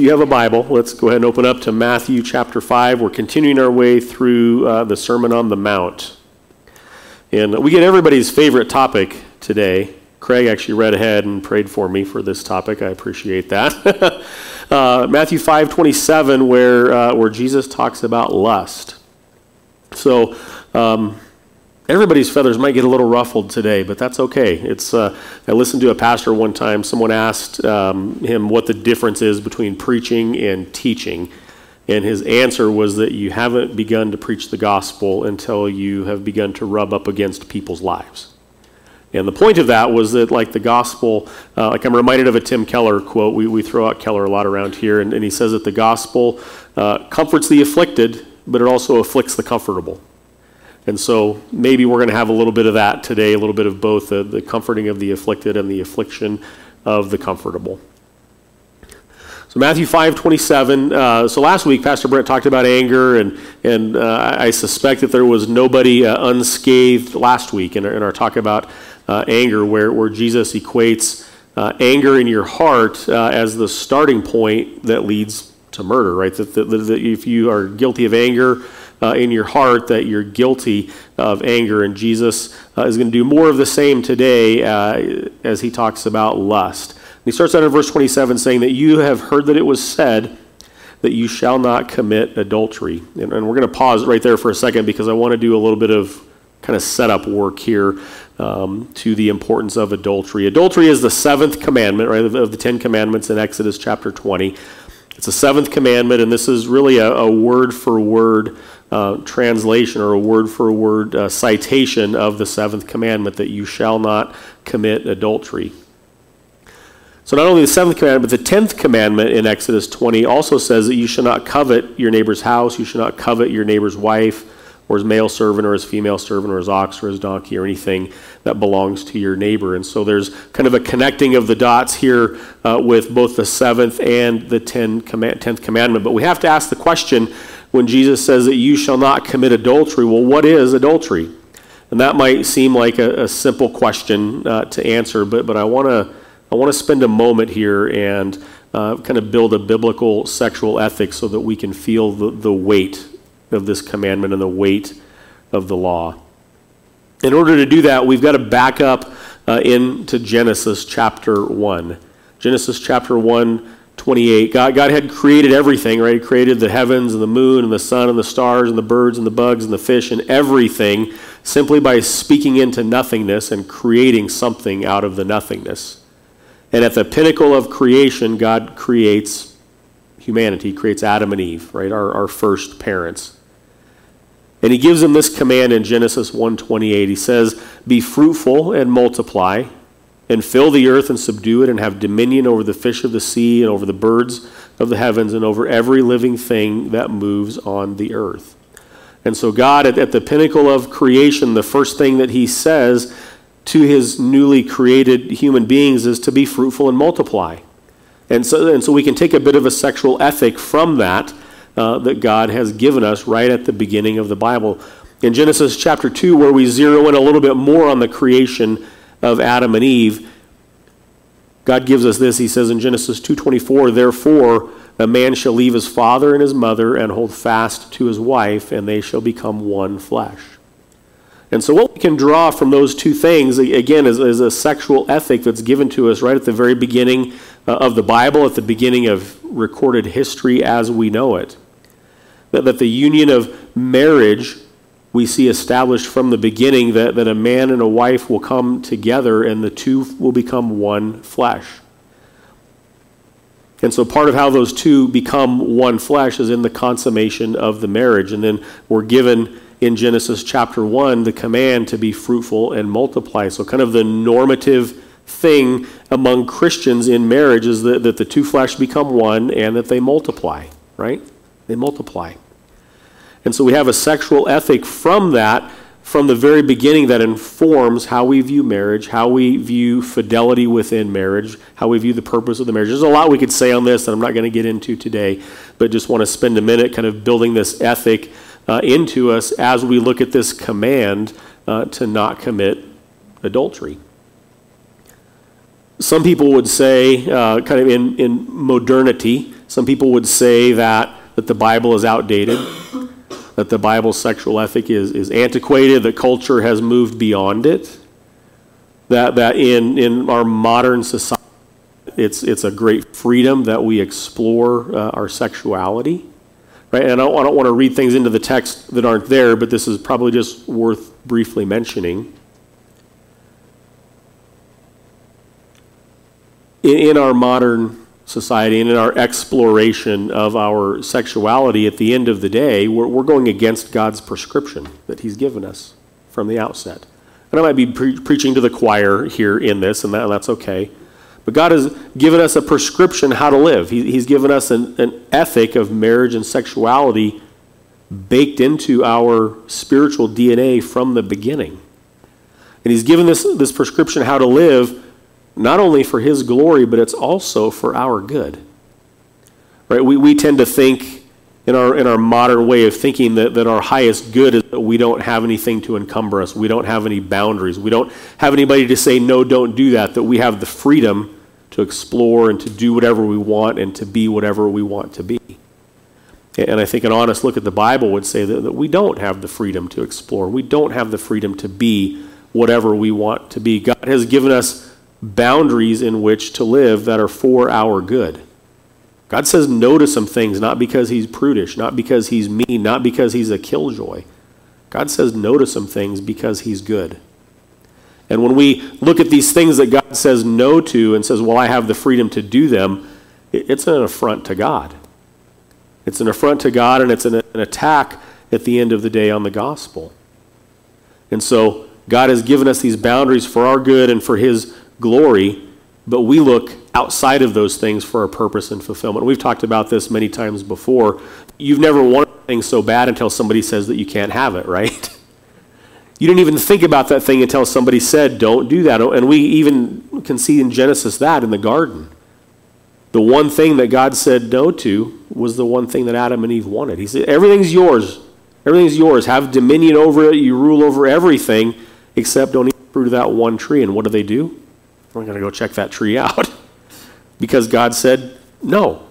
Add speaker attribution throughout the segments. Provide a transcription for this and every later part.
Speaker 1: you have a Bible, let's go ahead and open up to Matthew chapter 5. We're continuing our way through uh, the Sermon on the Mount. And we get everybody's favorite topic today. Craig actually read ahead and prayed for me for this topic. I appreciate that. uh, Matthew 5 27, where, uh, where Jesus talks about lust. So, um, everybody's feathers might get a little ruffled today, but that's okay. It's, uh, I listened to a pastor one time. Someone asked um, him what the difference is between preaching and teaching. And his answer was that you haven't begun to preach the gospel until you have begun to rub up against people's lives. And the point of that was that, like the gospel, uh, like I'm reminded of a Tim Keller quote. We, we throw out Keller a lot around here, and, and he says that the gospel uh, comforts the afflicted, but it also afflicts the comfortable. And so maybe we're going to have a little bit of that today, a little bit of both the, the comforting of the afflicted and the affliction of the comfortable. So Matthew 5, 27. Uh, so last week, Pastor Brent talked about anger, and, and uh, I suspect that there was nobody uh, unscathed last week in our, in our talk about uh, anger, where, where Jesus equates uh, anger in your heart uh, as the starting point that leads to murder, right? That, that, that if you are guilty of anger, uh, in your heart that you're guilty of anger. And Jesus uh, is going to do more of the same today uh, as he talks about lust. And he starts out in verse 27 saying that you have heard that it was said that you shall not commit adultery. And, and we're going to pause right there for a second because I want to do a little bit of kind of setup work here um, to the importance of adultery. Adultery is the seventh commandment, right, of, of the Ten Commandments in Exodus chapter 20. It's the seventh commandment, and this is really a, a word for word uh, translation or a word for word uh, citation of the seventh commandment that you shall not commit adultery. So, not only the seventh commandment, but the tenth commandment in Exodus 20 also says that you shall not covet your neighbor's house, you shall not covet your neighbor's wife, or his male servant, or his female servant, or his ox, or his donkey, or anything that belongs to your neighbor. And so, there's kind of a connecting of the dots here uh, with both the seventh and the tenth commandment. But we have to ask the question when Jesus says that you shall not commit adultery. Well, what is adultery? And that might seem like a, a simple question uh, to answer, but, but I want to I want to spend a moment here and uh, kind of build a biblical sexual ethic so that we can feel the, the weight of this commandment and the weight of the law. In order to do that, we've got to back up uh, into Genesis chapter 1. Genesis chapter 1 28. God, God had created everything, right? He created the heavens and the moon and the sun and the stars and the birds and the bugs and the fish and everything simply by speaking into nothingness and creating something out of the nothingness. And at the pinnacle of creation, God creates humanity, he creates Adam and Eve, right? Our, our first parents. And he gives them this command in Genesis 1:28. He says, "Be fruitful and multiply, and fill the earth and subdue it and have dominion over the fish of the sea and over the birds of the heavens and over every living thing that moves on the earth. And so, God, at, at the pinnacle of creation, the first thing that He says to His newly created human beings is to be fruitful and multiply. And so, and so we can take a bit of a sexual ethic from that uh, that God has given us right at the beginning of the Bible. In Genesis chapter 2, where we zero in a little bit more on the creation of Adam and Eve, God gives us this. He says in Genesis 2:24, "Therefore a man shall leave his father and his mother and hold fast to his wife, and they shall become one flesh." And so, what we can draw from those two things, again, is, is a sexual ethic that's given to us right at the very beginning uh, of the Bible, at the beginning of recorded history as we know it. That, that the union of marriage we see established from the beginning that, that a man and a wife will come together and the two will become one flesh. And so part of how those two become one flesh is in the consummation of the marriage. And then we're given in Genesis chapter 1 the command to be fruitful and multiply. So, kind of the normative thing among Christians in marriage is that, that the two flesh become one and that they multiply, right? They multiply. And so we have a sexual ethic from that, from the very beginning, that informs how we view marriage, how we view fidelity within marriage, how we view the purpose of the marriage. There's a lot we could say on this that I'm not going to get into today, but just want to spend a minute kind of building this ethic uh, into us as we look at this command uh, to not commit adultery. Some people would say, uh, kind of in, in modernity, Some people would say that, that the Bible is outdated, that the Bible's sexual ethic is, is antiquated, that culture has moved beyond it, that, that in, in our modern society, it's, it's a great freedom that we explore uh, our sexuality. Right? And I don't, I don't want to read things into the text that aren't there, but this is probably just worth briefly mentioning. In, in our modern society and in our exploration of our sexuality, at the end of the day, we're, we're going against God's prescription that He's given us from the outset. And I might be pre- preaching to the choir here in this, and, that, and that's okay. But God has given us a prescription how to live. He, he's given us an, an ethic of marriage and sexuality baked into our spiritual DNA from the beginning. And He's given this, this prescription how to live not only for His glory, but it's also for our good. Right? We, we tend to think in our, in our modern way of thinking that, that our highest good is that we don't have anything to encumber us. We don't have any boundaries. We don't have anybody to say, no, don't do that, that we have the freedom to explore and to do whatever we want and to be whatever we want to be. And I think an honest look at the Bible would say that, that we don't have the freedom to explore. We don't have the freedom to be whatever we want to be. God has given us boundaries in which to live that are for our good. God says no to some things, not because he's prudish, not because he's mean, not because he's a killjoy. God says no to some things because he's good. And when we look at these things that God says no to and says, well, I have the freedom to do them, it's an affront to God. It's an affront to God and it's an, an attack at the end of the day on the gospel. And so God has given us these boundaries for our good and for his glory, but we look outside of those things for our purpose and fulfillment. We've talked about this many times before. You've never wanted things so bad until somebody says that you can't have it, right? You didn't even think about that thing until somebody said, don't do that. And we even can see in Genesis that in the garden. The one thing that God said no to was the one thing that Adam and Eve wanted. He said, everything's yours. Everything's yours. Have dominion over it. You rule over everything except don't eat fruit of that one tree. And what do they do? We're going to go check that tree out because God said no.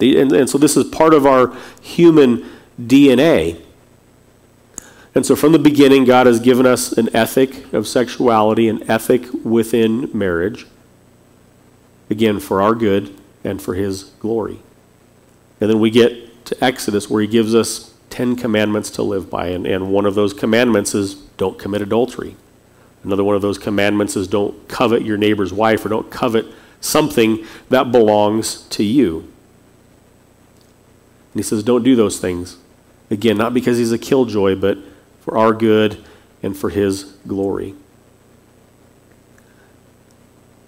Speaker 1: and, and so this is part of our human DNA. And so from the beginning, God has given us an ethic of sexuality, an ethic within marriage, again, for our good and for His glory. And then we get to Exodus, where He gives us Ten Commandments to live by. And, and one of those commandments is don't commit adultery. Another one of those commandments is don't covet your neighbor's wife or don't covet something that belongs to you. And he says, don't do those things. Again, not because he's a killjoy, but for our good and for his glory.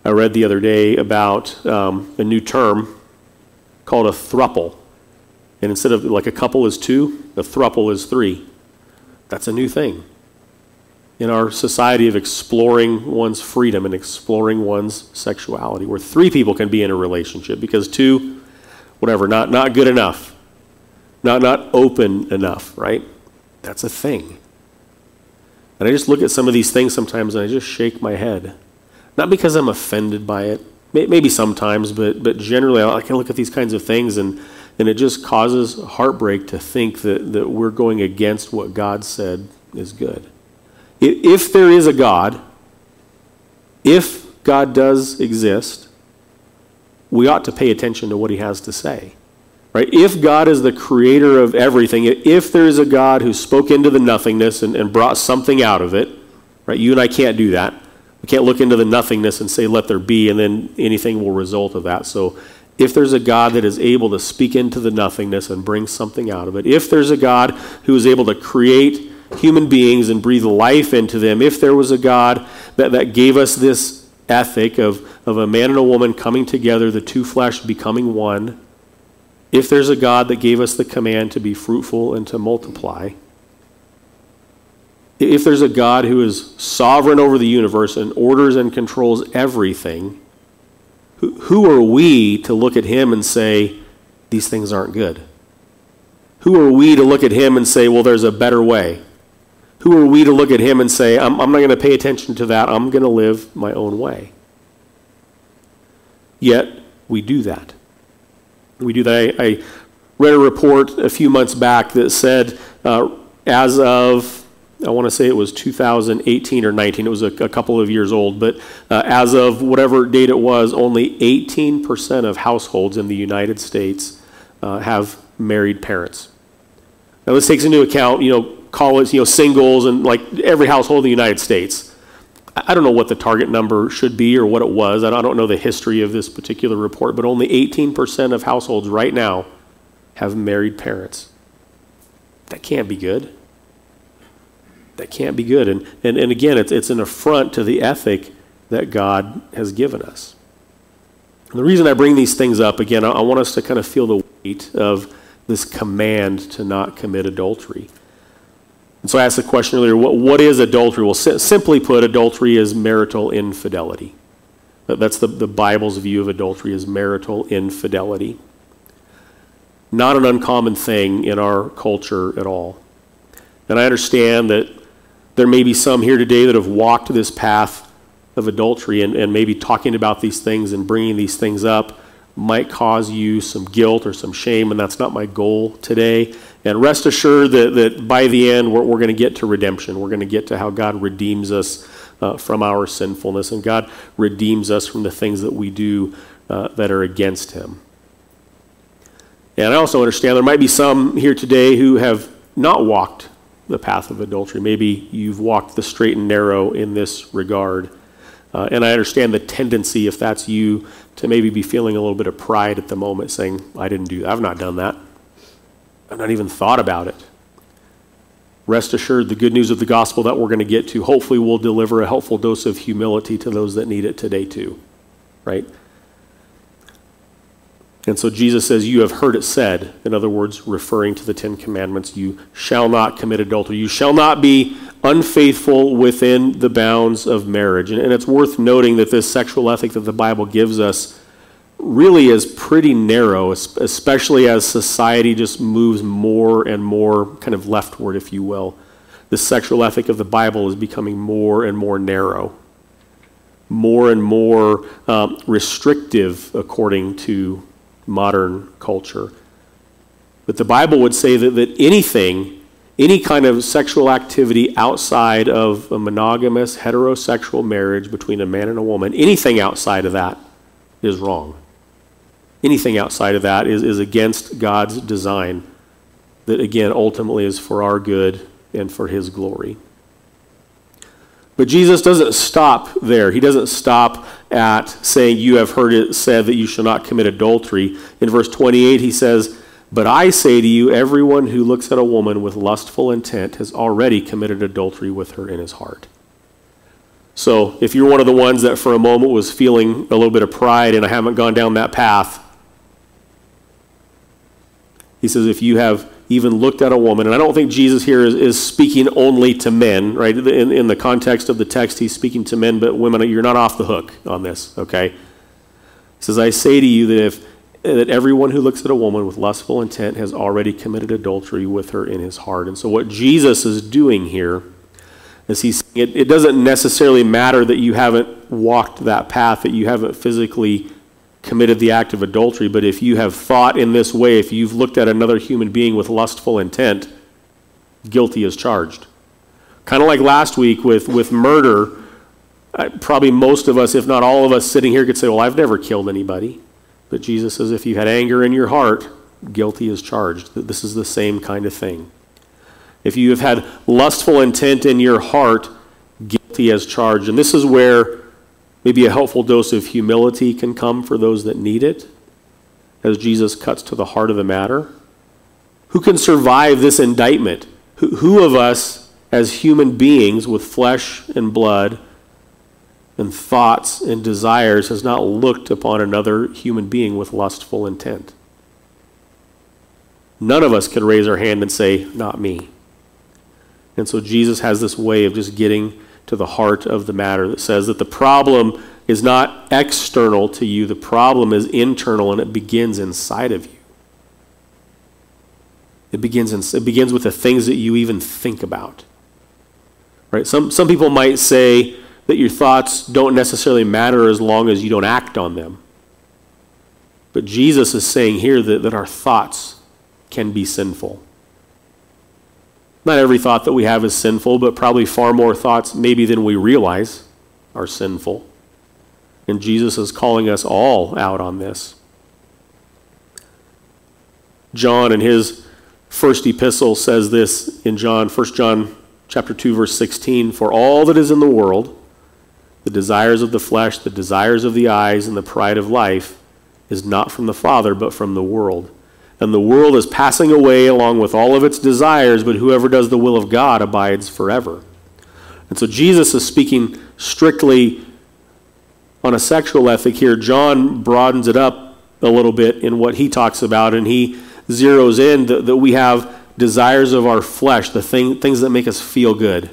Speaker 1: I read the other day about um, a new term called a thruple. And instead of like a couple is two, a thruple is three. That's a new thing in our society of exploring one's freedom and exploring one's sexuality, where three people can be in a relationship because two, whatever, not, not good enough, not, not open enough, right? That's a thing. And I just look at some of these things sometimes and I just shake my head. Not because I'm offended by it, maybe sometimes, but, but generally I can look at these kinds of things and, and it just causes heartbreak to think that, that we're going against what God said is good if there is a God, if God does exist, we ought to pay attention to what he has to say. Right? If God is the creator of everything, if there is a God who spoke into the nothingness and, and brought something out of it, right? You and I can't do that. We can't look into the nothingness and say, let there be, and then anything will result of that. So if there's a God that is able to speak into the nothingness and bring something out of it, if there's a God who is able to create human beings and breathe life into them, if there was a God that, that gave us this ethic of, of a man and a woman coming together, the two flesh becoming one, if there's a God that gave us the command to be fruitful and to multiply, if there's a God who is sovereign over the universe and orders and controls everything, who, who are we to look at him and say, these things aren't good? Who are we to look at him and say, well, there's a better way? Who are we to look at him and say, I'm, I'm not going to pay attention to that, I'm going to live my own way? Yet, we do that. We do that. I, I read a report a few months back that said uh, as of I want to say it was 2018 or 19. It was a, a couple of years old, but uh, as of whatever date it was, only 18% of households in the United States uh, have married parents. Now, this takes into account, you know, college, you know, singles and like every household in the United States. I don't know what the target number should be or what it was. I don't know the history of this particular report, but only 18% of households right now have married parents. That can't be good that can't be good. And, and, and again, it's, it's an affront to the ethic that God has given us. And the reason I bring these things up, again, I, I want us to kind of feel the weight of this command to not commit adultery. And so I asked the question earlier what, what is adultery? Well, si- simply put, adultery is marital infidelity. That's the, the Bible's view of adultery is marital infidelity. Not an uncommon thing in our culture at all. And I understand that there may be some here today that have walked this path of adultery, and, and maybe talking about these things and bringing these things up might cause you some guilt or some shame, and that's not my goal today. And rest assured that, that by the end, we're, we're going to get to redemption. We're going to get to how God redeems us uh, from our sinfulness, and God redeems us from the things that we do uh, that are against Him. And I also understand there might be some here today who have not walked the path of adultery. Maybe you've walked the straight and narrow in this regard. Uh, and I understand the tendency, if that's you, to maybe be feeling a little bit of pride at the moment, saying, I didn't do that. I've not done that. I've not even thought about it. Rest assured, the good news of the gospel that we're going to get to hopefully will deliver a helpful dose of humility to those that need it today, too. Right? And so Jesus says, You have heard it said, in other words, referring to the Ten Commandments, you shall not commit adultery. You shall not be unfaithful within the bounds of marriage. And, and it's worth noting that this sexual ethic that the Bible gives us really is pretty narrow, especially as society just moves more and more kind of leftward, if you will. The sexual ethic of the Bible is becoming more and more narrow, more and more um, restrictive, according to modern culture. But the Bible would say that, that anything, any kind of sexual activity outside of a monogamous heterosexual marriage between a man and a woman, anything outside of that is wrong. Anything outside of that is, is against God's design, that again ultimately is for our good and for His glory. But Jesus doesn't stop there. He doesn't stop at saying, You have heard it said that you shall not commit adultery. In verse 28, he says, But I say to you, everyone who looks at a woman with lustful intent has already committed adultery with her in his heart. So if you're one of the ones that for a moment was feeling a little bit of pride and I haven't gone down that path, he says, if you have even looked at a woman. And I don't think Jesus here is, is speaking only to men, right? In, in the context of the text, he's speaking to men, but women, you're not off the hook on this, okay? He says, I say to you that if that everyone who looks at a woman with lustful intent has already committed adultery with her in his heart. And so what Jesus is doing here is he's it, it doesn't necessarily matter that you haven't walked that path, that you haven't physically committed the act of adultery, but if you have thought in this way, if you've looked at another human being with lustful intent, guilty is charged. Kind of like last week with, with murder, probably most of us, if not all of us sitting here, could say, Well, I've never killed anybody. But Jesus says, if you had anger in your heart, guilty is charged. This is the same kind of thing. If you have had lustful intent in your heart, guilty as charged. And this is where Maybe a helpful dose of humility can come for those that need it as Jesus cuts to the heart of the matter. Who can survive this indictment? Who, who of us, as human beings with flesh and blood and thoughts and desires, has not looked upon another human being with lustful intent? None of us could raise our hand and say, Not me. And so Jesus has this way of just getting to the heart of the matter that says that the problem is not external to you, the problem is internal and it begins inside of you. It begins, in, it begins with the things that you even think about. Right? Some, some people might say that your thoughts don't necessarily matter as long as you don't act on them. But Jesus is saying here that, that our thoughts can be sinful. Not every thought that we have is sinful, but probably far more thoughts, maybe than we realize, are sinful. And Jesus is calling us all out on this. John in his first epistle says this in John, 1 John chapter 2 verse 16, for all that is in the world, the desires of the flesh, the desires of the eyes and the pride of life is not from the Father but from the world. And the world is passing away along with all of its desires, but whoever does the will of God abides forever. And so Jesus is speaking strictly on a sexual ethic here. John broadens it up a little bit in what he talks about, and he zeroes in that, that we have desires of our flesh, the thing, things that make us feel good,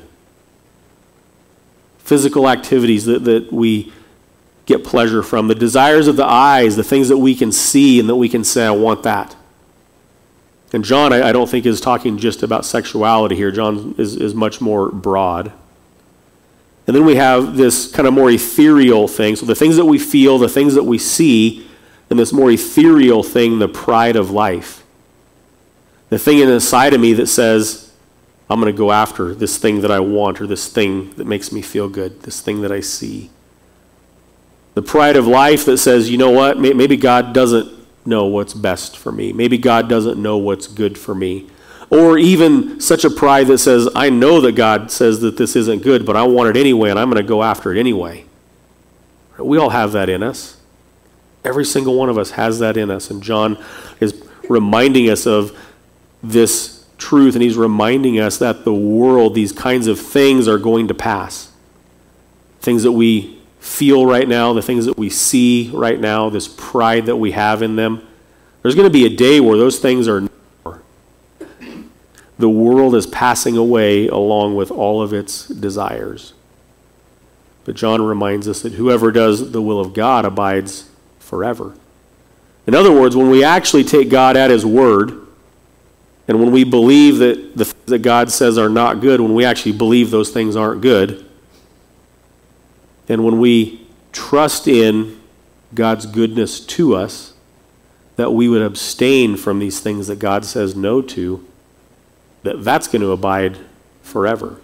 Speaker 1: physical activities that, that we get pleasure from, the desires of the eyes, the things that we can see and that we can say, I want that. And John, I, I don't think, is talking just about sexuality here. John is, is much more broad. And then we have this kind of more ethereal thing. So the things that we feel, the things that we see, and this more ethereal thing, the pride of life. The thing inside of me that says, I'm going to go after this thing that I want or this thing that makes me feel good, this thing that I see. The pride of life that says, you know what, maybe God doesn't know what's best for me. Maybe God doesn't know what's good for me. Or even such a pride that says, I know that God says that this isn't good, but I want it anyway, and I'm going to go after it anyway. We all have that in us. Every single one of us has that in us. And John is reminding us of this truth, and he's reminding us that the world, these kinds of things are going to pass. Things that we feel right now, the things that we see right now, this pride that we have in them. There's going to be a day where those things are the world is passing away along with all of its desires. But John reminds us that whoever does the will of God abides forever. In other words, when we actually take God at His word, and when we believe that the things that God says are not good, when we actually believe those things aren't good, and when we trust in God's goodness to us, that we would abstain from these things that God says no to, that that's going to abide forever.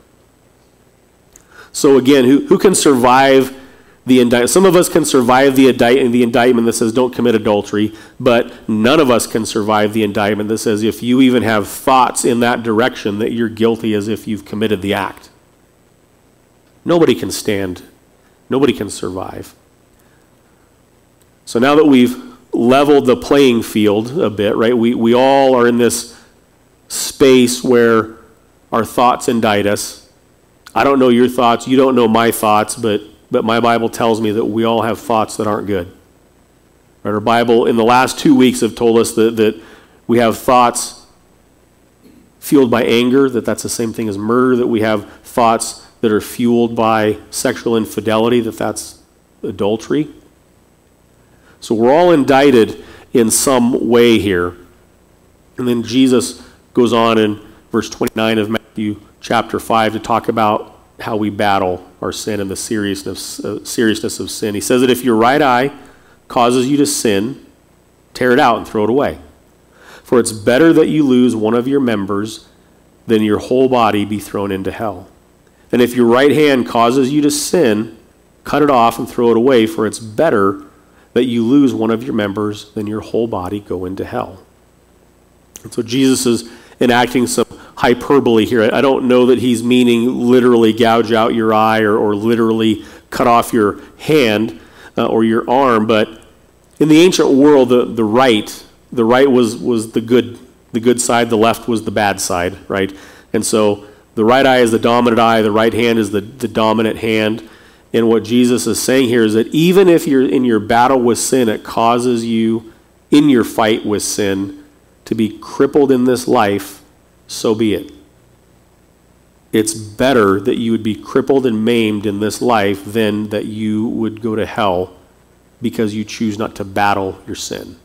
Speaker 1: So again, who, who can survive the indictment. Some of us can survive the, indict- the indictment that says don't commit adultery, but none of us can survive the indictment that says if you even have thoughts in that direction that you're guilty as if you've committed the act. Nobody can stand. Nobody can survive. So now that we've leveled the playing field a bit, right, we, we all are in this space where our thoughts indict us. I don't know your thoughts, you don't know my thoughts, but but my Bible tells me that we all have thoughts that aren't good. Right? Our Bible, in the last two weeks, have told us that, that we have thoughts fueled by anger, that that's the same thing as murder, that we have thoughts that are fueled by sexual infidelity, that that's adultery. So we're all indicted in some way here. And then Jesus goes on in verse 29 of Matthew chapter 5 to talk about how we battle our sin and the seriousness, uh, seriousness of sin. He says that if your right eye causes you to sin, tear it out and throw it away. For it's better that you lose one of your members than your whole body be thrown into hell. And if your right hand causes you to sin, cut it off and throw it away, for it's better that you lose one of your members than your whole body go into hell. And so Jesus is enacting some hyperbole here. I don't know that he's meaning literally gouge out your eye or, or literally cut off your hand uh, or your arm, but in the ancient world, the, the right, the right was, was the good the good side, the left was the bad side, right? And so the right eye is the dominant eye, the right hand is the, the dominant hand. And what Jesus is saying here is that even if you're in your battle with sin, it causes you in your fight with sin to be crippled in this life so be it. It's better that you would be crippled and maimed in this life than that you would go to hell because you choose not to battle your sin.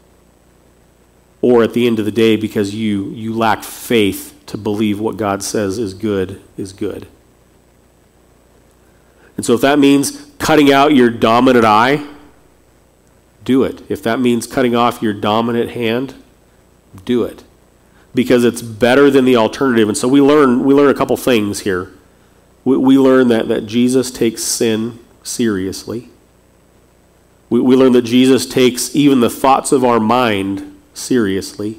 Speaker 1: Or at the end of the day, because you, you lack faith to believe what God says is good is good. And so if that means cutting out your dominant eye, do it. If that means cutting off your dominant hand, do it. Because it's better than the alternative. And so we learn, we learn a couple things here. We, we learn that, that Jesus takes sin seriously. We, we learn that Jesus takes even the thoughts of our mind seriously.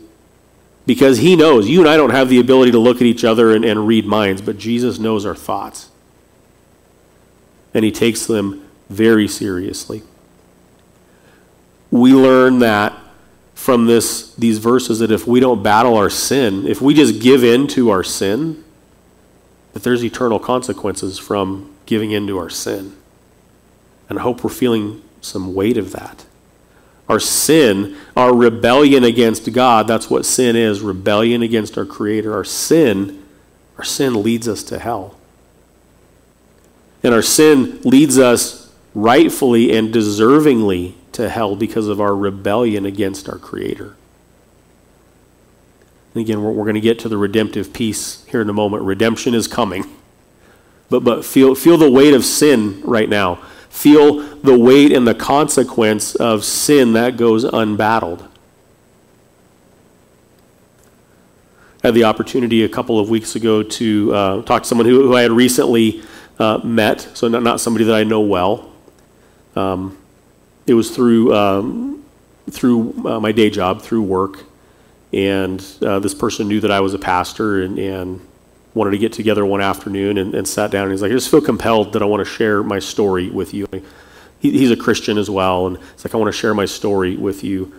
Speaker 1: Because he knows, you and I don't have the ability to look at each other and, and read minds, but Jesus knows our thoughts. And he takes them very seriously. We learn that from this, these verses that if we don't battle our sin, if we just give in to our sin, that there's eternal consequences from giving in to our sin. And I hope we're feeling some weight of that. Our sin, our rebellion against God, that's what sin is rebellion against our Creator. Our sin, our sin leads us to hell. And our sin leads us rightfully and deservingly to hell because of our rebellion against our Creator. And again, we're, we're going to get to the redemptive piece here in a moment. Redemption is coming. But, but feel, feel the weight of sin right now. Feel the weight and the consequence of sin that goes unbattled. I had the opportunity a couple of weeks ago to uh, talk to someone who, who I had recently uh, met, so not, not somebody that I know well. Um, it was through, um, through uh, my day job, through work, and uh, this person knew that I was a pastor and, and wanted to get together one afternoon and, and, sat down. And he's like, I just feel compelled that I want to share my story with you. He, he's a Christian as well, and it's like, I want to share my story with you.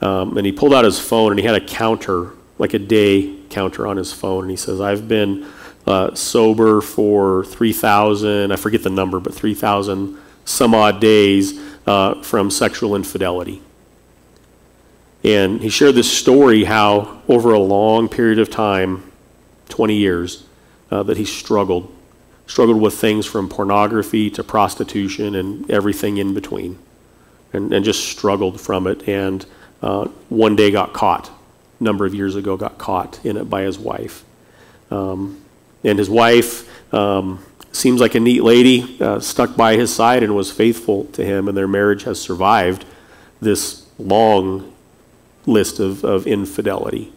Speaker 1: Um, and he pulled out his phone and he had a counter, like a day counter on his phone, and he says, I've been uh, sober for 3,000, I forget the number, but 3,000 some odd days uh, from sexual infidelity. And he shared this story how, over a long period of time, 20 years, uh, that he struggled. Struggled with things from pornography to prostitution and everything in between. And, and just struggled from it. And uh, one day got caught, a number of years ago, got caught in it by his wife. Um, and his wife um, seems like a neat lady, uh, stuck by his side and was faithful to him, and their marriage has survived this long list of, of infidelity.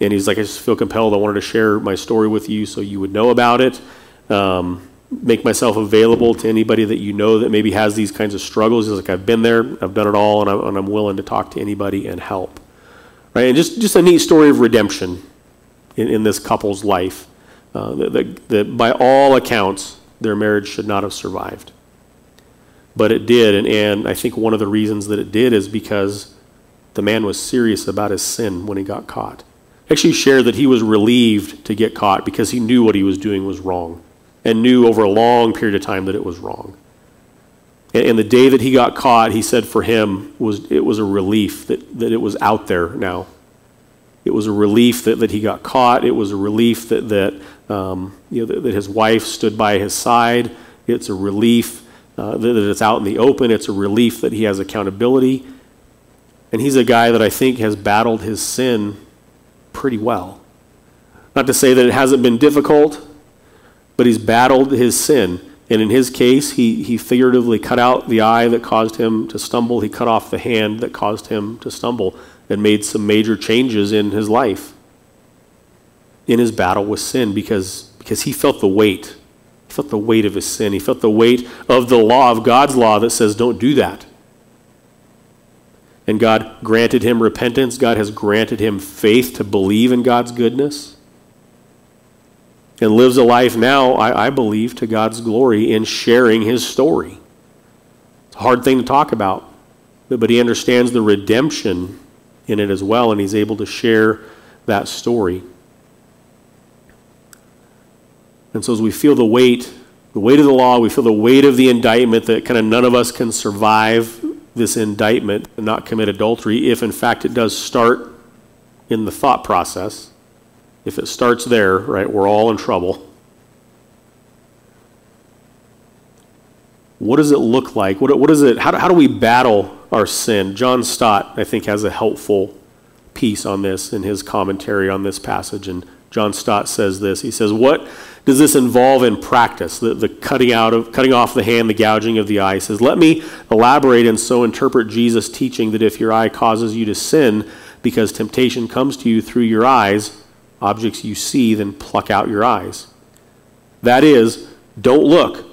Speaker 1: And he's like, I just feel compelled. I wanted to share my story with you so you would know about it. Um, make myself available to anybody that you know that maybe has these kinds of struggles. He's like, I've been there, I've done it all, and I'm, and I'm willing to talk to anybody and help. Right? And just, just a neat story of redemption in, in this couple's life. Uh, that, that, that by all accounts, their marriage should not have survived. But it did, and, and I think one of the reasons that it did is because the man was serious about his sin when he got caught. Actually, shared that he was relieved to get caught because he knew what he was doing was wrong and knew over a long period of time that it was wrong. And, and the day that he got caught, he said for him was it was a relief that, that it was out there now. It was a relief that, that he got caught. It was a relief that, that, um, you know, that, that, his wife stood by his side. It's a relief uh, that, that it's out in the open. It's a relief that he has accountability. And he's a guy that I think has battled his sin pretty well. Not to say that it hasn't been difficult, but he's battled his sin. And in his case, he, he figuratively cut out the eye that caused him to stumble. He cut off the hand that caused him to stumble and made some major changes in his life, in his battle with sin, because, because he felt the weight. He felt the weight of his sin. He felt the weight of the law, of God's law that says, don't do that and God granted him repentance. God has granted him faith to believe in God's goodness. And lives a life now, I, I, believe, to God's glory in sharing his story. It's a hard thing to talk about, but, but he understands the redemption in it as well, and he's able to share that story. And so as we feel the weight, the weight of the law, we feel the weight of the indictment that kind of none of us can survive this indictment and not commit adultery if, in fact, it does start in the thought process. If it starts there, right, we're all in trouble. What does it look like? What, what is it? How, how do we battle our sin? John Stott, I think, has a helpful piece on this in his commentary on this passage in John Stott says this. He says, What does this involve in practice? The, the cutting out of cutting off the hand, the gouging of the eye. He says, Let me elaborate and so interpret Jesus' teaching that if your eye causes you to sin because temptation comes to you through your eyes, objects you see, then pluck out your eyes. That is, don't look.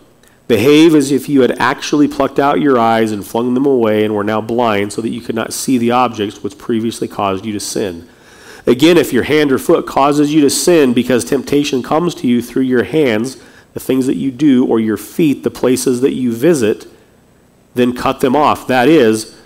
Speaker 1: Behave as if you had actually plucked out your eyes and flung them away and were now blind so that you could not see the objects which previously caused you to sin. Again, if your hand or foot causes you to sin because temptation comes to you through your hands, the things that you do, or your feet, the places that you visit, then cut them off. That is,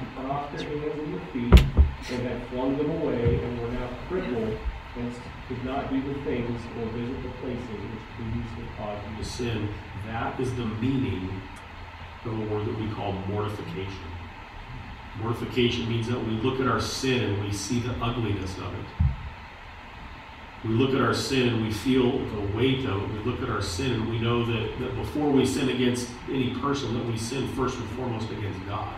Speaker 1: actually cut off their hands and their feet and had flung them away and were now crippled and could not do the things or visit the places which previously caused you to sin. That is the meaning of a word that we call mortification. Mortification means that we look at our sin and we see the ugliness of it. We look at our sin and we feel the weight of it. We look at our sin and we know that, that before we sin against any person, that we sin first and foremost against God.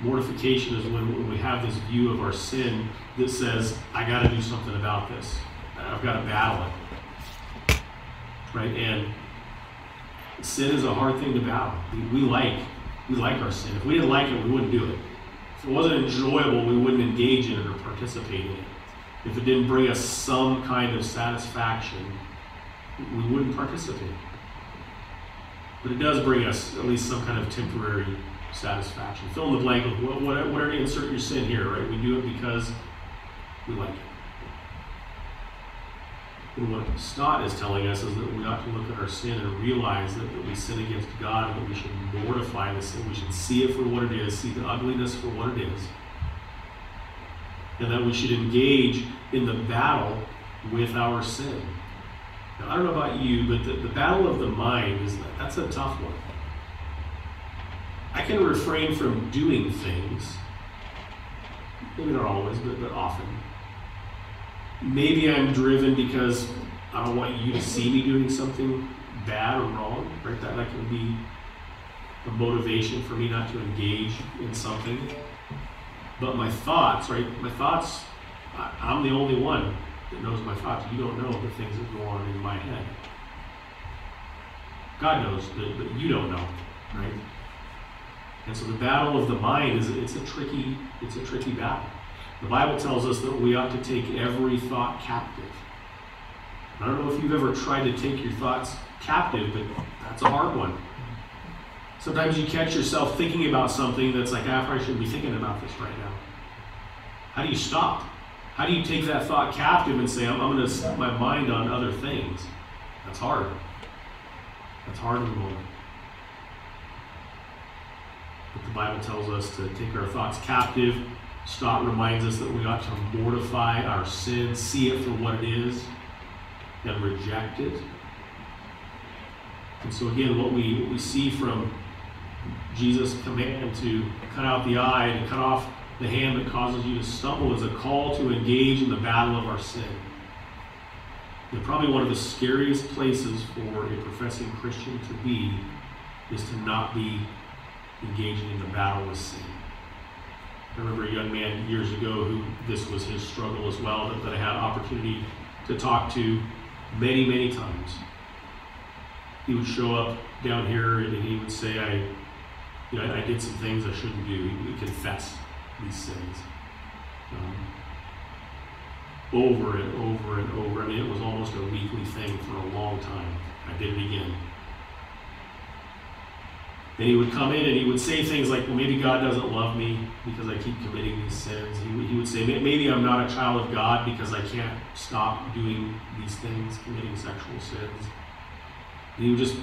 Speaker 1: Mortification is when we have this view of our sin that says, I got to do something about this. I've got to battle it. Right? And sin is a hard thing to battle. We, we like we like our sin. If we didn't like it, we wouldn't do it. If it wasn't enjoyable, we wouldn't engage in it or participate in it. If it didn't bring us some kind of satisfaction, we wouldn't participate. But it does bring us at least some kind of temporary satisfaction. Fill in the blank with what, what, whatever you insert your sin here, right? We do it because we like it. And what Stott is telling us is that we ought to look at our sin and realize that, that we sin against God and that we should mortify the sin. We should see it for what it is, see the ugliness for what it is. And that we should engage in the battle with our sin. Now, I don't know about you, but the, the battle of the mind is that's a tough one. I can refrain from doing things, maybe not always, but, but often. Maybe I'm driven because I don't want you to see me doing something bad or wrong, right? That, that can be a motivation for me not to engage in something. But my thoughts, right? My thoughts, I, I'm the only one that knows my thoughts. You don't know the things that go on in my head. God knows, but, but you don't know, right? And so the battle of the mind is it's a tricky, it's a tricky battle. The Bible tells us that we ought to take every thought captive. I don't know if you've ever tried to take your thoughts captive, but that's a hard one. Sometimes you catch yourself thinking about something that's like, ah, I shouldn't be thinking about this right now. How do you stop? How do you take that thought captive and say, I'm, I'm going to set my mind on other things? That's hard. That's hard in the moment. But the Bible tells us to take our thoughts captive. Stott reminds us that we ought to mortify our sin, see it for what it is, and reject it. And so again, what we, what we see from Jesus' command to cut out the eye and cut off the hand that causes you to stumble is a call to engage in the battle of our sin. And probably one of the scariest places for a professing Christian to be is to not be engaging in the battle with sin. I remember a young man years ago who this was his struggle as well, that, that I had opportunity to talk to many, many times. He would show up down here and he would say, I, you know, I, did some things I shouldn't do. He would confess these sins. Um, over and over and over. I mean, it was almost a weekly thing for a long time. I did it again. And he would come in and he would say things like, well, maybe God doesn't love me because I keep committing these sins. He would, he would say, maybe I'm not a child of God because I can't stop doing these things, committing sexual sins. And he would just,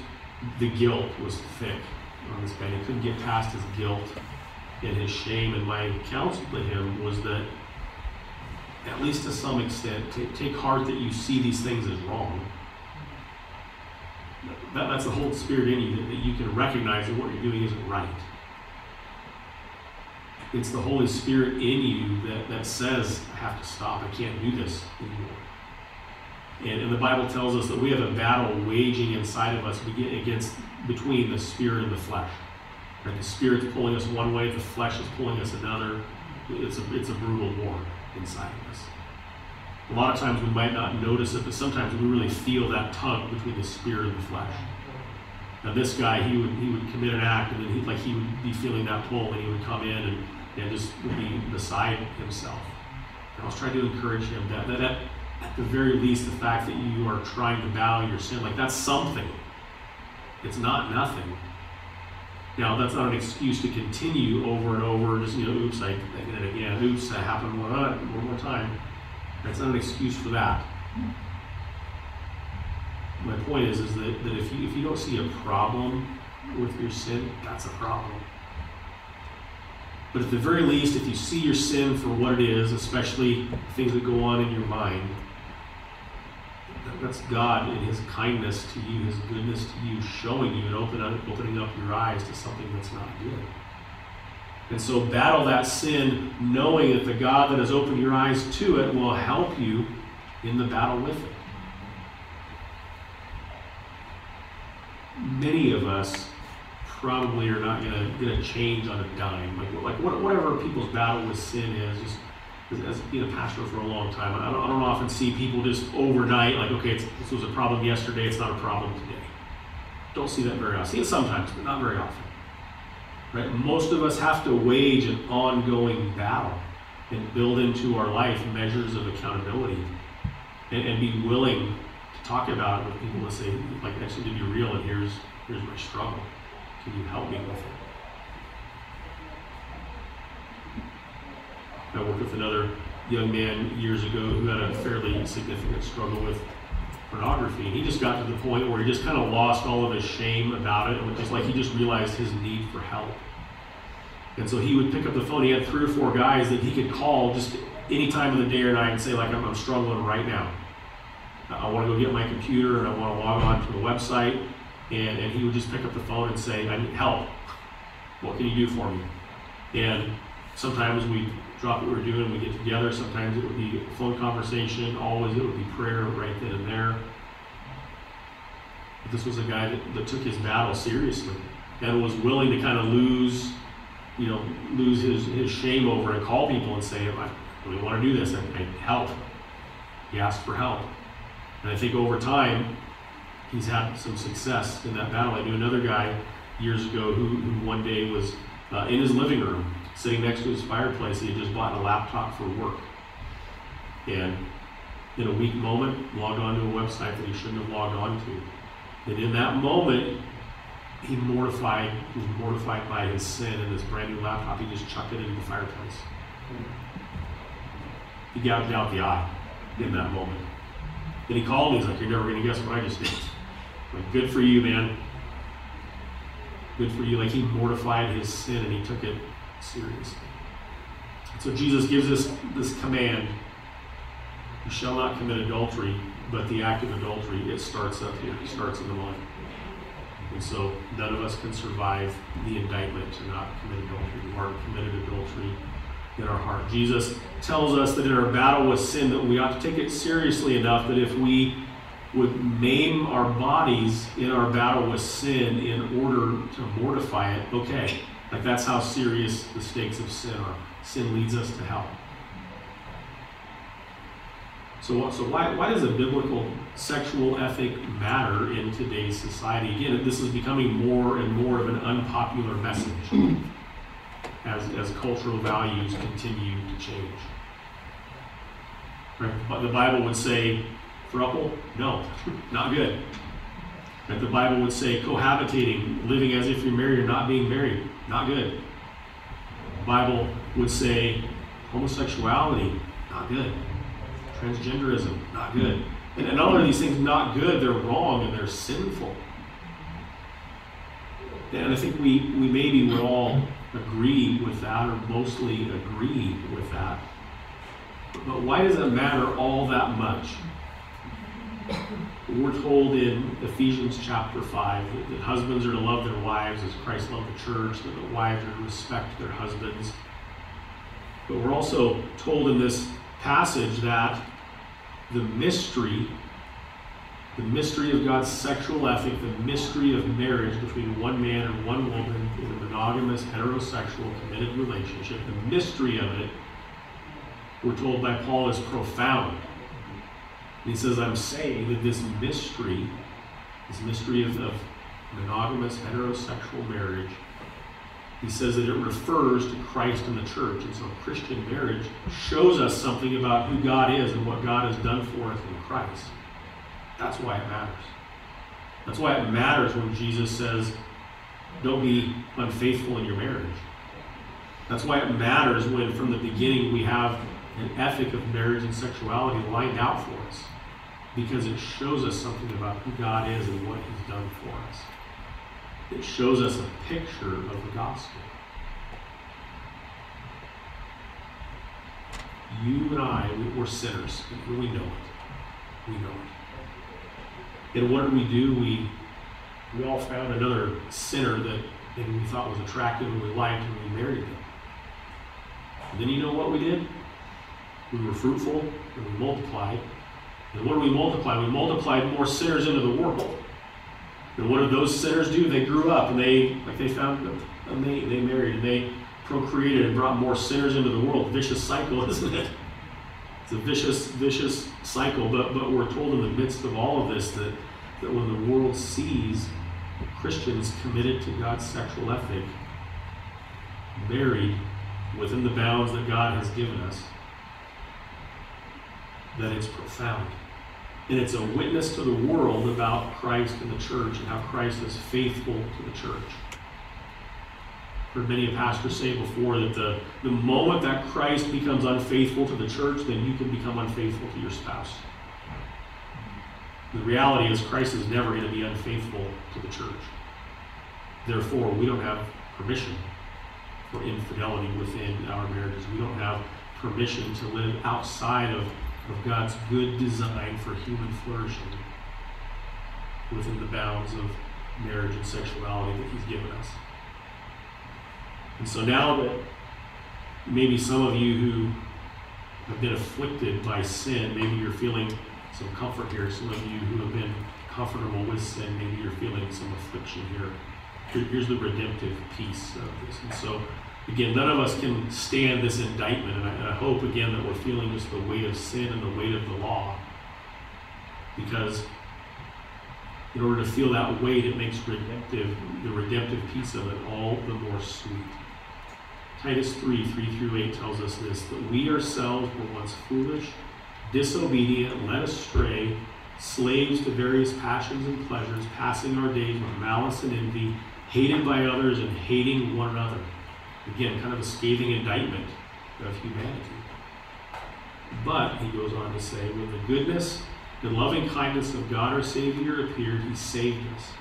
Speaker 1: the guilt was thick on this guy. He couldn't get past his guilt and his shame. And my counsel to him was that at least to some extent, take, take heart that you see these things as wrong. That, that's the Holy Spirit in you, that, that you can recognize that what you're doing isn't right. It's the Holy Spirit in you that, that says, I have to stop, I can't do this anymore. And, and the Bible tells us that we have a battle waging inside of us against between the spirit and the flesh. Right? The spirit's pulling us one way, the flesh is pulling us another. It's a, it's a brutal war inside of us. A lot of times we might not notice it, but sometimes we really feel that tug between the spirit and the flesh. Now this guy, he would he would commit an act, and then he like he would be feeling that pull, and he would come in and, and just would be beside himself. And I was trying to encourage him that, that, at the very least, the fact that you are trying to bow your sin, like that's something. It's not nothing. Now, that's not an excuse to continue over and over, just, you know, oops, I, I did it again, oops, that happened one, one more time. That's not an excuse for that. My point is, is that, that if, you, if you don't see a problem with your sin, that's a problem. But at the very least, if you see your sin for what it is, especially things that go on in your mind, that's God in His kindness to you, His goodness to you, showing you and open opening up your eyes to something that's not good. And so battle that sin, knowing that the God that has opened your eyes to it will help you in the battle with it. Many of us probably are not going to change on a dime. Like, like whatever people's battle with sin is, just as being a pastor for a long time, I don't, I don't often see people just overnight, like, okay, this was a problem yesterday, it's not a problem today. Don't see that very often. See it sometimes, but not very often. Right? Most of us have to wage an ongoing battle and build into our life measures of accountability and, and be willing to talk about it with people and say, like, actually, to be real, and here's, here's my struggle. Can you help me with it? I worked with another young man years ago who had a fairly significant struggle with pornography. And he just got to the point where he just kind of lost all of his shame about it. It was just like he just realized his need for help. And so he would pick up the phone. He had three or four guys that he could call just any time of the day or night and say, like, I'm, I'm struggling right now. I want to go get my computer and I want to log on to the website. And, and he would just pick up the phone and say, I need help. What can you do for me? And sometimes we drop what we're doing, we get together. Sometimes it would be a phone conversation. Always it would be prayer right then and there. But this was a guy that, that took his battle seriously and was willing to kind of lose, you know, lose his, his shame over and call people and say, I really want to do this. I, I help. He asked for help. And I think over time, he's had some success in that battle. I knew another guy years ago who, who one day was uh, in his living room sitting next to his fireplace. He had just bought a laptop for work. And in a weak moment, logged onto a website that he shouldn't have logged on to. And in that moment, he mortified, he was mortified by his sin and his brand new laptop. He just chucked it into the fireplace. He gouged out the eye in that moment. Then he called me, he's like, You're never gonna guess what I just did. like, good for you, man. Good for you. Like he mortified his sin and he took it seriously. So Jesus gives us this command you shall not commit adultery, but the act of adultery, it starts up here, it starts in the mind. And so none of us can survive the indictment to not commit adultery. We aren't committed adultery in our heart. Jesus tells us that in our battle with sin that we ought to take it seriously enough that if we would maim our bodies in our battle with sin in order to mortify it, okay, like that's how serious the stakes of sin are. Sin leads us to hell. So, so why, why does a biblical sexual ethic matter in today's society? Again, this is becoming more and more of an unpopular message as, as cultural values continue to change. Right? The Bible would say, throuple? No, not good. Right? The Bible would say cohabitating, living as if you're married or not being married. Not good. The Bible would say homosexuality, not good. Transgenderism, not good. And, and all of these things, not good, they're wrong and they're sinful. And I think we, we maybe would all agree with that, or mostly agree with that. But why does it matter all that much? We're told in Ephesians chapter 5 that, that husbands are to love their wives as Christ loved the church, that the wives are to respect their husbands. But we're also told in this passage that the mystery, the mystery of God's sexual ethic, the mystery of marriage between one man and one woman in a monogamous, heterosexual, committed relationship, the mystery of it, we're told by Paul, is profound. He says, I'm saying that this mystery, this mystery of, of monogamous, heterosexual marriage, he says that it refers to Christ and the church. And so Christian marriage shows us something about who God is and what God has done for us in Christ. That's why it matters. That's why it matters when Jesus says, don't be unfaithful in your marriage. That's why it matters when from the beginning we have an ethic of marriage and sexuality lined out for us. Because it shows us something about who God is and what He's done for us. It shows us a picture of the gospel. You and I, we're sinners, we know it. We know it. And what did we do? We we all found another sinner that maybe we thought was attractive and we liked, and we married them. And then you know what we did? We were fruitful and we multiplied. And what did we multiply? We multiplied more sinners into the world. And what did those sinners do? They grew up and they, like they found a mate, they married, and they procreated and brought more sinners into the world. Vicious cycle, isn't it? It's a vicious, vicious cycle. But but we're told in the midst of all of this that, that when the world sees Christians committed to God's sexual ethic, married within the bounds that God has given us, that it's profound. And it's a witness to the world about Christ and the church and how Christ is faithful to the church. Heard many a pastor say before that the, the moment that Christ becomes unfaithful to the church, then you can become unfaithful to your spouse. The reality is, Christ is never going to be unfaithful to the church. Therefore, we don't have permission for infidelity within our marriages. We don't have permission to live outside of of God's good design for human flourishing within the bounds of marriage and sexuality that He's given us. And so now that maybe some of you who have been afflicted by sin, maybe you're feeling some comfort here. Some of you who have been comfortable with sin, maybe you're feeling some affliction here. Here's the redemptive piece of this. And so again, none of us can stand this indictment. And I, and I, hope, again, that we're feeling just the weight of sin and the weight of the law. Because in order to feel that weight, it makes redemptive, the redemptive piece of it all the more sweet. Titus 3 3 through 8 tells us this that we ourselves were once foolish, disobedient, led astray, slaves to various passions and pleasures, passing our days with malice and envy, hated by others and hating one another. Again, kind of a scathing indictment of humanity. But, he goes on to say, when the goodness and loving kindness of God our Savior appeared, he saved us.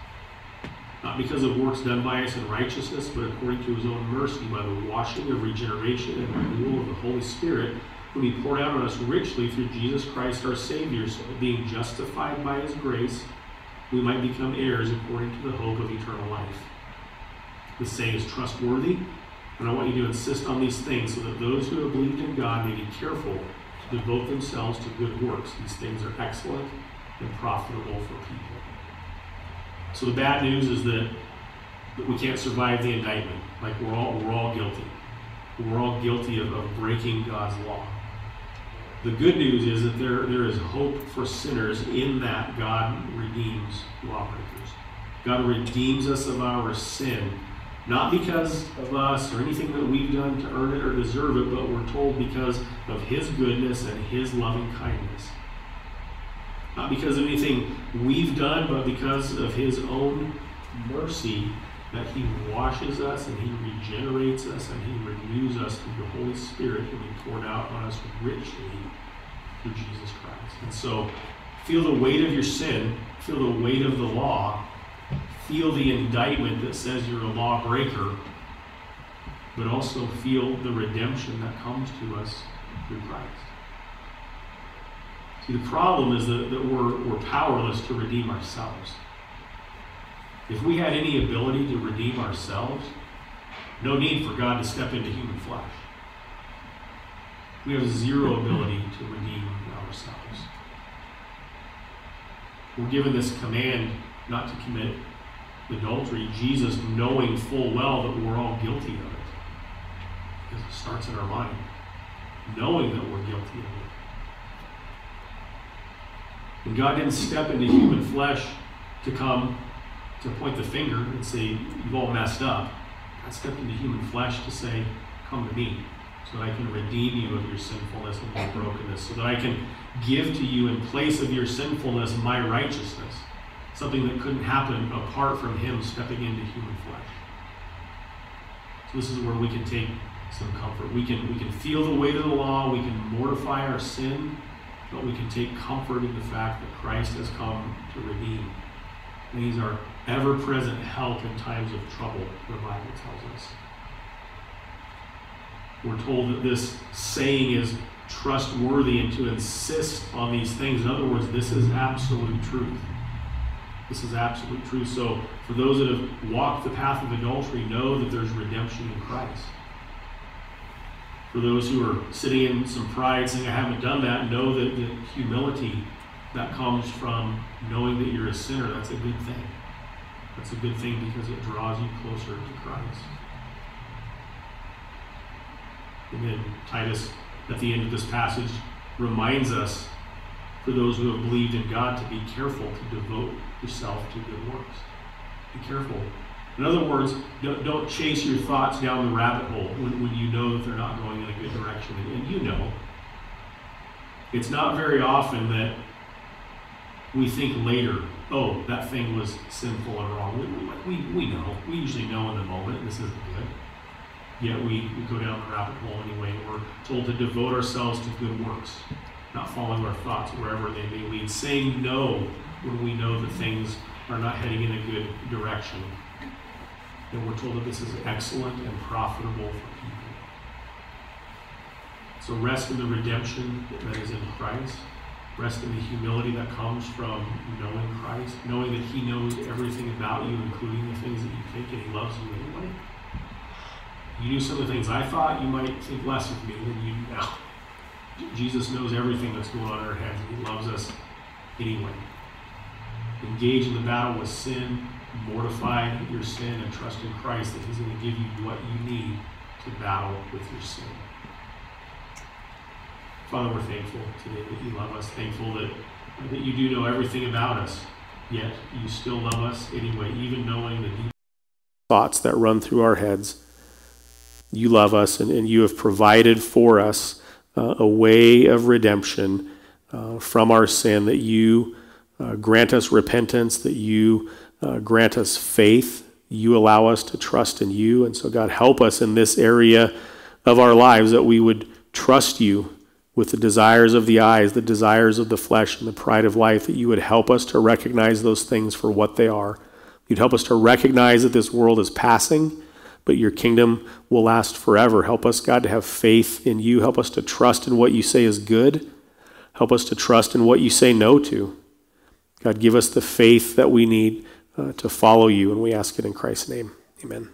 Speaker 1: Not because of works done by us in righteousness, but according to his own mercy, by the washing of regeneration and renewal of the Holy Spirit, whom he poured out on us richly through Jesus Christ our Savior, so that being justified by his grace, we might become heirs according to the hope of eternal life. The saying is trustworthy and I want you to insist on these things so that those who have believed in God may be careful to devote themselves to good works. These things are excellent and profitable for people. So the bad news is that, that we can't survive the indictment. Like we're all we're all guilty. We're all guilty of, of breaking God's law. The good news is that there, there is hope for sinners in that God redeems lawbreakers. God redeems us of our sin not because of us or anything that we've done to earn it or deserve it, but we're told because of His goodness and His loving kindness. Not because of anything we've done, but because of His own mercy that He washes us and He regenerates us and He renews us through the Holy Spirit who He poured out on us richly through Jesus Christ. And so feel the weight of your sin, feel the weight of the law, feel the indictment that says you're a lawbreaker, but also feel the redemption that comes to us through Christ.
Speaker 2: See, the problem is that, that we're, we're powerless to redeem ourselves. If we had any ability to redeem ourselves, no need for God to step into human flesh. We have zero ability to redeem ourselves. We're given this command not to commit adultery, Jesus knowing full well that we're all guilty of it. Because it starts in our mind, knowing that we're guilty of it. And God didn't step into human flesh to come to point the finger and say, You've all messed up. God stepped into human flesh to say, Come to me, so that I can redeem you of your sinfulness and your brokenness, so that I can give to you in place of your sinfulness my righteousness, something that couldn't happen apart from Him stepping into human flesh. So this is where we can take some comfort. We can we can feel the weight of the law. We can mortify our sin, but we can take comfort in the fact that Christ has come to redeem. And He's our ever present help in times of trouble, the Bible tells us. We're told that this saying is trustworthy and to insist on these things. In other words, this is absolute truth. This is absolute truth. So, for those that have walked the path of adultery, know that there's redemption in Christ. For those who are sitting in some pride saying, I haven't done that, know that the humility that comes from knowing that you're a sinner, that's a good thing. That's a good thing because it draws you closer to Christ. And then Titus, at the end of this passage, reminds us, for those who have believed in God, to be careful to devote yourself to good works. Be careful. In other words, don't, don't chase your thoughts down the rabbit hole when, when you know that they're not going in a good direction. And you know. It's not very often that we think later, oh, that thing was sinful and wrong. We, we, we know. We usually know in the moment this isn't good. Yet we, we go down the rabbit hole anyway. We're told to devote ourselves to good works, not following our thoughts wherever they may lead. Saying no when we know that things are not heading in a good direction. And we're told that this is excellent and profitable for people. So rest in the redemption that is in Christ. Rest in the humility that comes from knowing Christ, knowing that He knows everything about you, including the things that you think, and He loves you anyway. You do some of the things I thought, you might think less of me than you now. Jesus knows everything that's going on in our heads, and He loves us anyway. Engage in the battle with sin, mortify your sin, and trust in Christ that He's going to give you what you need to battle with your sin. Father, we're thankful today that you love us, thankful that, that you do know everything about us, yet you still love us anyway, even knowing the deep
Speaker 1: thoughts that run through our heads. You love us, and, and you have provided for us uh, a way of redemption uh, from our sin, that you uh, grant us repentance, that you uh, grant us faith. You allow us to trust in you. And so, God, help us in this area of our lives that we would trust you with the desires of the eyes, the desires of the flesh, and the pride of life, that you would help us to recognize those things for what they are. You'd help us to recognize that this world is passing, but your kingdom will last forever. Help us, God, to have faith in you. Help us to trust in what you say is good. Help us to trust in what you say no to. God, give us the faith that we need uh, to follow you, and we ask it in Christ's name. Amen.